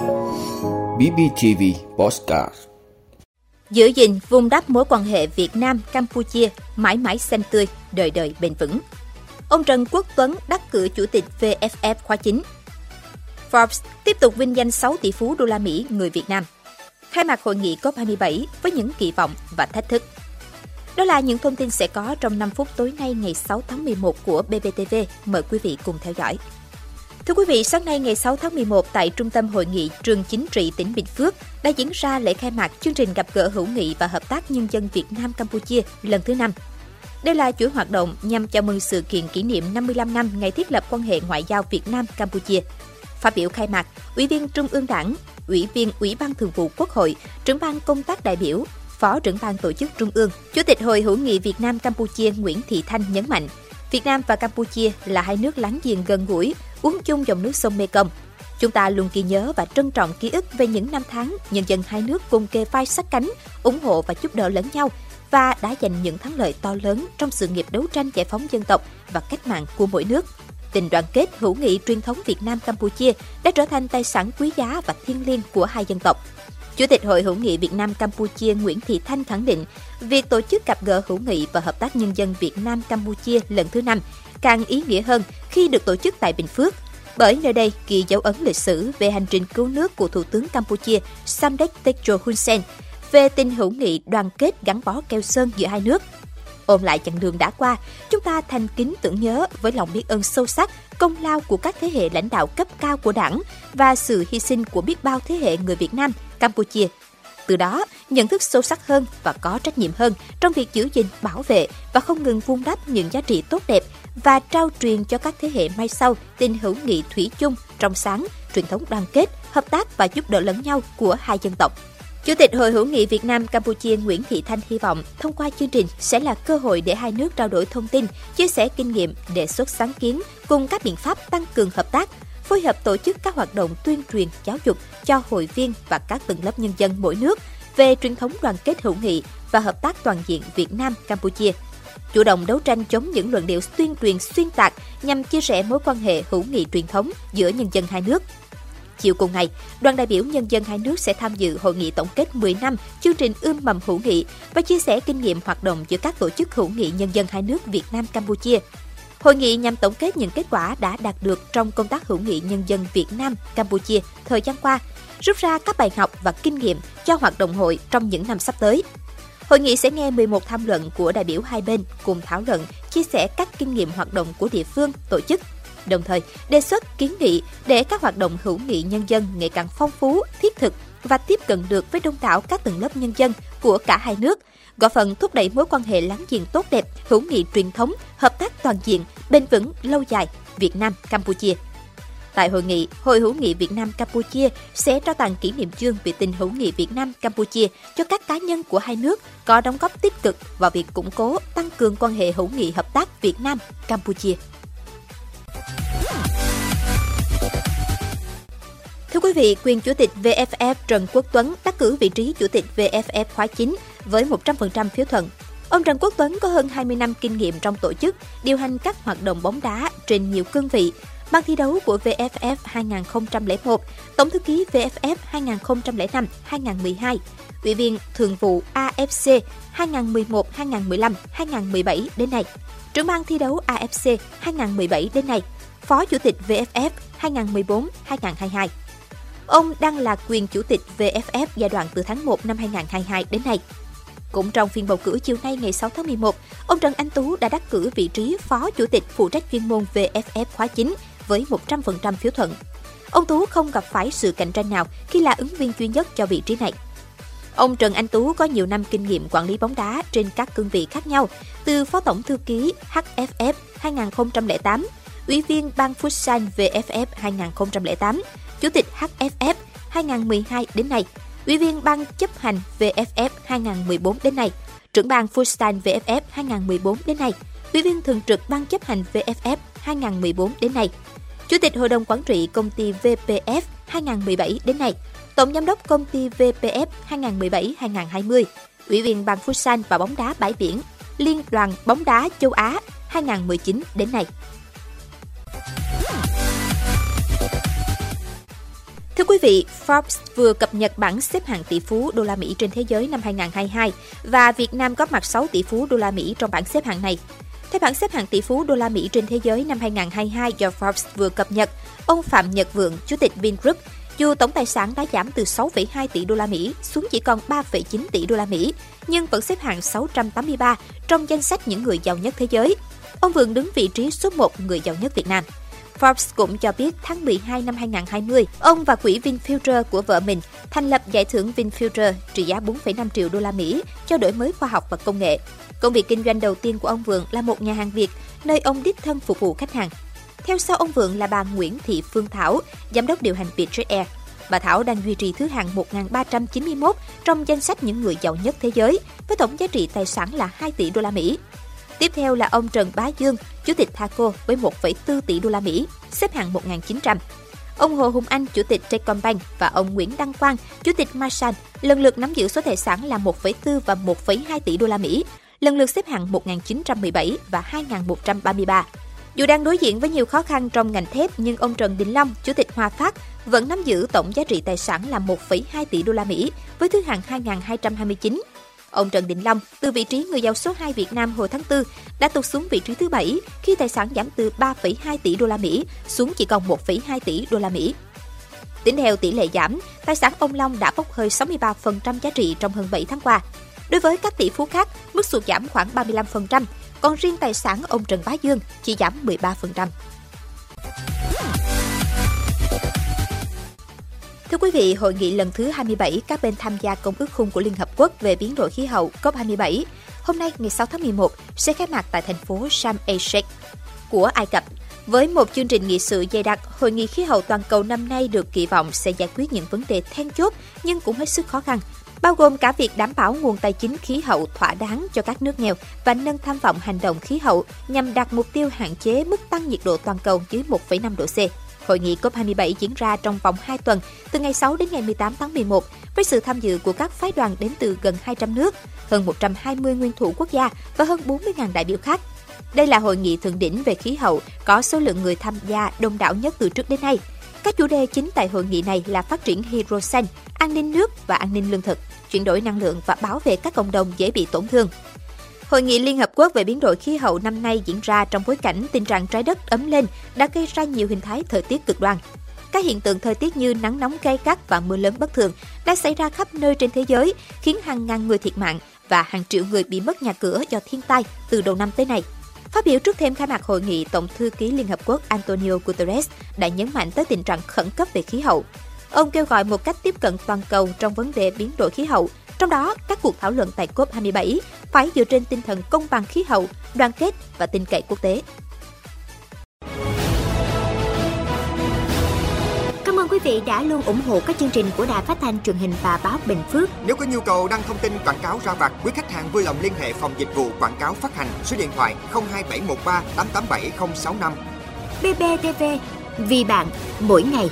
BBTV Postcard Giữ gìn vun đắp mối quan hệ Việt Nam Campuchia mãi mãi xanh tươi, đời đời bền vững. Ông Trần Quốc Tuấn đắc cử chủ tịch VFF khóa 9. Forbes tiếp tục vinh danh 6 tỷ phú đô la Mỹ người Việt Nam. Khai mạc hội nghị COP27 với những kỳ vọng và thách thức. Đó là những thông tin sẽ có trong 5 phút tối nay ngày 6 tháng 11 của BBTV. Mời quý vị cùng theo dõi. Thưa quý vị, sáng nay ngày 6 tháng 11 tại Trung tâm Hội nghị Trường Chính trị tỉnh Bình Phước đã diễn ra lễ khai mạc chương trình gặp gỡ hữu nghị và hợp tác nhân dân Việt Nam Campuchia lần thứ 5. Đây là chuỗi hoạt động nhằm chào mừng sự kiện kỷ niệm 55 năm ngày thiết lập quan hệ ngoại giao Việt Nam Campuchia. Phát biểu khai mạc, Ủy viên Trung ương Đảng, Ủy viên Ủy ban Thường vụ Quốc hội, trưởng ban công tác đại biểu, Phó trưởng ban tổ chức Trung ương, Chủ tịch Hội hữu nghị Việt Nam Campuchia Nguyễn Thị Thanh nhấn mạnh, Việt Nam và Campuchia là hai nước láng giềng gần gũi, uống chung dòng nước sông Mekong. Chúng ta luôn ghi nhớ và trân trọng ký ức về những năm tháng nhân dân hai nước cùng kề vai sát cánh, ủng hộ và giúp đỡ lẫn nhau và đã giành những thắng lợi to lớn trong sự nghiệp đấu tranh giải phóng dân tộc và cách mạng của mỗi nước. Tình đoàn kết hữu nghị truyền thống Việt Nam Campuchia đã trở thành tài sản quý giá và thiêng liêng của hai dân tộc. Chủ tịch Hội hữu nghị Việt Nam Campuchia Nguyễn Thị Thanh khẳng định, việc tổ chức gặp gỡ hữu nghị và hợp tác nhân dân Việt Nam Campuchia lần thứ năm càng ý nghĩa hơn khi được tổ chức tại Bình Phước, bởi nơi đây ghi dấu ấn lịch sử về hành trình cứu nước của Thủ tướng Campuchia Samdech Techo Hun Sen, về tình hữu nghị đoàn kết gắn bó keo sơn giữa hai nước. Ôm lại chặng đường đã qua, chúng ta thành kính tưởng nhớ với lòng biết ơn sâu sắc công lao của các thế hệ lãnh đạo cấp cao của đảng và sự hy sinh của biết bao thế hệ người Việt Nam, Campuchia. Từ đó, nhận thức sâu sắc hơn và có trách nhiệm hơn trong việc giữ gìn, bảo vệ và không ngừng vun đắp những giá trị tốt đẹp và trao truyền cho các thế hệ mai sau tình hữu nghị thủy chung, trong sáng, truyền thống đoàn kết, hợp tác và giúp đỡ lẫn nhau của hai dân tộc. Chủ tịch Hội hữu nghị Việt Nam Campuchia Nguyễn Thị Thanh hy vọng thông qua chương trình sẽ là cơ hội để hai nước trao đổi thông tin, chia sẻ kinh nghiệm, đề xuất sáng kiến cùng các biện pháp tăng cường hợp tác, phối hợp tổ chức các hoạt động tuyên truyền giáo dục cho hội viên và các tầng lớp nhân dân mỗi nước về truyền thống đoàn kết hữu nghị và hợp tác toàn diện Việt Nam Campuchia. Chủ động đấu tranh chống những luận điệu tuyên truyền xuyên tạc nhằm chia sẻ mối quan hệ hữu nghị truyền thống giữa nhân dân hai nước, Chiều cùng ngày, đoàn đại biểu nhân dân hai nước sẽ tham dự hội nghị tổng kết 10 năm chương trình ươm mầm hữu nghị và chia sẻ kinh nghiệm hoạt động giữa các tổ chức hữu nghị nhân dân hai nước Việt Nam Campuchia. Hội nghị nhằm tổng kết những kết quả đã đạt được trong công tác hữu nghị nhân dân Việt Nam Campuchia thời gian qua, rút ra các bài học và kinh nghiệm cho hoạt động hội trong những năm sắp tới. Hội nghị sẽ nghe 11 tham luận của đại biểu hai bên cùng thảo luận, chia sẻ các kinh nghiệm hoạt động của địa phương, tổ chức đồng thời đề xuất kiến nghị để các hoạt động hữu nghị nhân dân ngày càng phong phú, thiết thực và tiếp cận được với đông đảo các tầng lớp nhân dân của cả hai nước, góp phần thúc đẩy mối quan hệ láng giềng tốt đẹp, hữu nghị truyền thống, hợp tác toàn diện, bền vững, lâu dài Việt Nam Campuchia. Tại hội nghị, Hội hữu nghị Việt Nam Campuchia sẽ trao tặng kỷ niệm chương về tình hữu nghị Việt Nam Campuchia cho các cá nhân của hai nước có đóng góp tích cực vào việc củng cố, tăng cường quan hệ hữu nghị hợp tác Việt Nam Campuchia. Thưa quý vị, quyền chủ tịch VFF Trần Quốc Tuấn đắc cử vị trí chủ tịch VFF khóa 9 với 100% phiếu thuận. Ông Trần Quốc Tuấn có hơn 20 năm kinh nghiệm trong tổ chức, điều hành các hoạt động bóng đá trên nhiều cương vị. Ban thi đấu của VFF 2001, Tổng thư ký VFF 2005, 2012, Ủy viên Thường vụ AFC 2011, 2015, 2017 đến nay, trưởng ban thi đấu AFC 2017 đến nay, Phó Chủ tịch VFF 2014-2022. Ông đang là quyền chủ tịch VFF giai đoạn từ tháng 1 năm 2022 đến nay. Cũng trong phiên bầu cử chiều nay ngày 6 tháng 11, ông Trần Anh Tú đã đắc cử vị trí Phó Chủ tịch phụ trách chuyên môn VFF khóa 9 với 100% phiếu thuận. Ông Tú không gặp phải sự cạnh tranh nào khi là ứng viên duy nhất cho vị trí này. Ông Trần Anh Tú có nhiều năm kinh nghiệm quản lý bóng đá trên các cương vị khác nhau, từ Phó Tổng Thư ký HFF 2008, Ủy viên Ban Futsal VFF 2008, Chủ tịch HFF 2012 đến nay, Ủy viên Ban chấp hành VFF 2014 đến nay, trưởng ban Fullstein VFF 2014 đến nay, Ủy viên thường trực Ban chấp hành VFF 2014 đến nay, Chủ tịch Hội đồng Quản trị Công ty VPF 2017 đến nay, Tổng Giám đốc Công ty VPF 2017-2020, Ủy viên Ban Futsal và bóng đá bãi biển, Liên đoàn bóng đá châu Á 2019 đến nay. Vị, Forbes vừa cập nhật bảng xếp hạng tỷ phú đô la Mỹ trên thế giới năm 2022 và Việt Nam có mặt 6 tỷ phú đô la Mỹ trong bảng xếp hạng này. Theo bảng xếp hạng tỷ phú đô la Mỹ trên thế giới năm 2022 do Forbes vừa cập nhật, ông Phạm Nhật Vượng, chủ tịch Vingroup, dù tổng tài sản đã giảm từ 6,2 tỷ đô la Mỹ xuống chỉ còn 3,9 tỷ đô la Mỹ, nhưng vẫn xếp hạng 683 trong danh sách những người giàu nhất thế giới. Ông Vượng đứng vị trí số 1 người giàu nhất Việt Nam. Forbes cũng cho biết tháng 12 năm 2020, ông và quỹ VinFuture của vợ mình thành lập giải thưởng VinFuture trị giá 4,5 triệu đô la Mỹ cho đổi mới khoa học và công nghệ. Công việc kinh doanh đầu tiên của ông Vượng là một nhà hàng Việt, nơi ông đích thân phục vụ khách hàng. Theo sau ông Vượng là bà Nguyễn Thị Phương Thảo, giám đốc điều hành Vietjet Air. Bà Thảo đang duy trì thứ hạng 1391 trong danh sách những người giàu nhất thế giới, với tổng giá trị tài sản là 2 tỷ đô la Mỹ. Tiếp theo là ông Trần Bá Dương, chủ tịch Thaco với 1,4 tỷ đô la Mỹ, xếp hạng 1900. Ông Hồ Hùng Anh, chủ tịch Techcombank và ông Nguyễn Đăng Quang, chủ tịch masan lần lượt nắm giữ số tài sản là 1,4 và 1,2 tỷ đô la Mỹ, lần lượt xếp hạng 1917 và 2133. Dù đang đối diện với nhiều khó khăn trong ngành thép, nhưng ông Trần Đình Long, chủ tịch Hòa Phát, vẫn nắm giữ tổng giá trị tài sản là 1,2 tỷ đô la Mỹ với thứ hạng 2229 Ông Trần Đình Long, từ vị trí người giàu số 2 Việt Nam hồi tháng 4, đã tụt xuống vị trí thứ 7 khi tài sản giảm từ 3,2 tỷ đô la Mỹ xuống chỉ còn 1,2 tỷ đô la Mỹ. Tính theo tỷ lệ giảm, tài sản ông Long đã bốc hơi 63% giá trị trong hơn 7 tháng qua. Đối với các tỷ phú khác, mức sụt giảm khoảng 35%, còn riêng tài sản ông Trần Bá Dương chỉ giảm 13%. Thưa quý vị, hội nghị lần thứ 27 các bên tham gia Công ước khung của Liên Hợp Quốc về biến đổi khí hậu COP27 hôm nay ngày 6 tháng 11 sẽ khai mạc tại thành phố Sharm el-Sheikh của Ai Cập. Với một chương trình nghị sự dày đặc, hội nghị khí hậu toàn cầu năm nay được kỳ vọng sẽ giải quyết những vấn đề then chốt nhưng cũng hết sức khó khăn, bao gồm cả việc đảm bảo nguồn tài chính khí hậu thỏa đáng cho các nước nghèo và nâng tham vọng hành động khí hậu nhằm đạt mục tiêu hạn chế mức tăng nhiệt độ toàn cầu dưới 1,5 độ C. Hội nghị COP27 diễn ra trong vòng 2 tuần, từ ngày 6 đến ngày 18 tháng 11, với sự tham dự của các phái đoàn đến từ gần 200 nước, hơn 120 nguyên thủ quốc gia và hơn 40.000 đại biểu khác. Đây là hội nghị thượng đỉnh về khí hậu có số lượng người tham gia đông đảo nhất từ trước đến nay. Các chủ đề chính tại hội nghị này là phát triển hydrogen, an ninh nước và an ninh lương thực, chuyển đổi năng lượng và bảo vệ các cộng đồng dễ bị tổn thương. Hội nghị Liên Hợp Quốc về biến đổi khí hậu năm nay diễn ra trong bối cảnh tình trạng trái đất ấm lên đã gây ra nhiều hình thái thời tiết cực đoan. Các hiện tượng thời tiết như nắng nóng gay gắt và mưa lớn bất thường đã xảy ra khắp nơi trên thế giới, khiến hàng ngàn người thiệt mạng và hàng triệu người bị mất nhà cửa do thiên tai từ đầu năm tới nay. Phát biểu trước thêm khai mạc hội nghị, Tổng thư ký Liên Hợp Quốc Antonio Guterres đã nhấn mạnh tới tình trạng khẩn cấp về khí hậu. Ông kêu gọi một cách tiếp cận toàn cầu trong vấn đề biến đổi khí hậu trong đó, các cuộc thảo luận tại COP27 phải dựa trên tinh thần công bằng khí hậu, đoàn kết và tin cậy quốc tế. Cảm ơn quý vị đã luôn ủng hộ các chương trình của Đài Phát thanh truyền hình và báo Bình Phước. Nếu có nhu cầu đăng thông tin quảng cáo ra vặt, quý khách hàng vui lòng liên hệ phòng dịch vụ quảng cáo phát hành số điện thoại 02713 887065. BBTV, vì bạn, mỗi ngày.